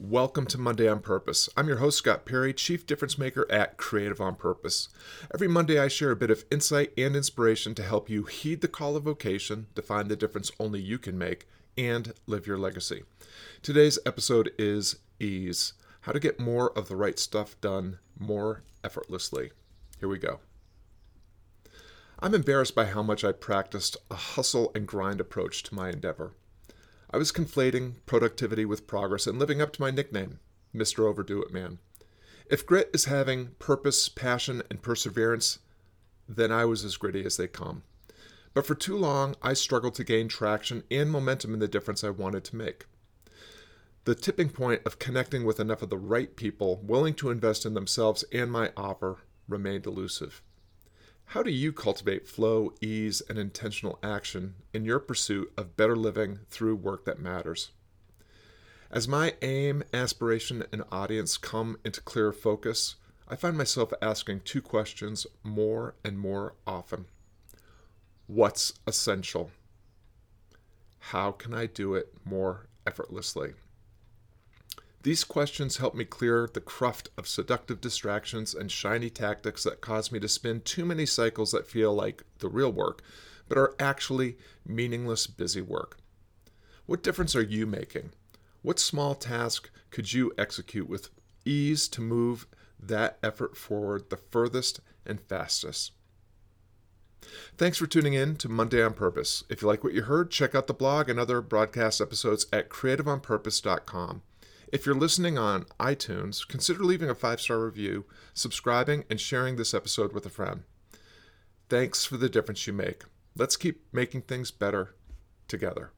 Welcome to Monday on Purpose. I'm your host, Scott Perry, Chief Difference Maker at Creative on Purpose. Every Monday, I share a bit of insight and inspiration to help you heed the call of vocation, define the difference only you can make, and live your legacy. Today's episode is Ease How to Get More of the Right Stuff Done More Effortlessly. Here we go. I'm embarrassed by how much I practiced a hustle and grind approach to my endeavor. I was conflating productivity with progress and living up to my nickname, Mr. Overdo It Man. If grit is having purpose, passion, and perseverance, then I was as gritty as they come. But for too long, I struggled to gain traction and momentum in the difference I wanted to make. The tipping point of connecting with enough of the right people willing to invest in themselves and my offer remained elusive. How do you cultivate flow, ease, and intentional action in your pursuit of better living through work that matters? As my aim, aspiration, and audience come into clearer focus, I find myself asking two questions more and more often What's essential? How can I do it more effortlessly? These questions help me clear the cruft of seductive distractions and shiny tactics that cause me to spin too many cycles that feel like the real work, but are actually meaningless busy work. What difference are you making? What small task could you execute with ease to move that effort forward the furthest and fastest? Thanks for tuning in to Monday on Purpose. If you like what you heard, check out the blog and other broadcast episodes at creativeonpurpose.com. If you're listening on iTunes, consider leaving a five star review, subscribing, and sharing this episode with a friend. Thanks for the difference you make. Let's keep making things better together.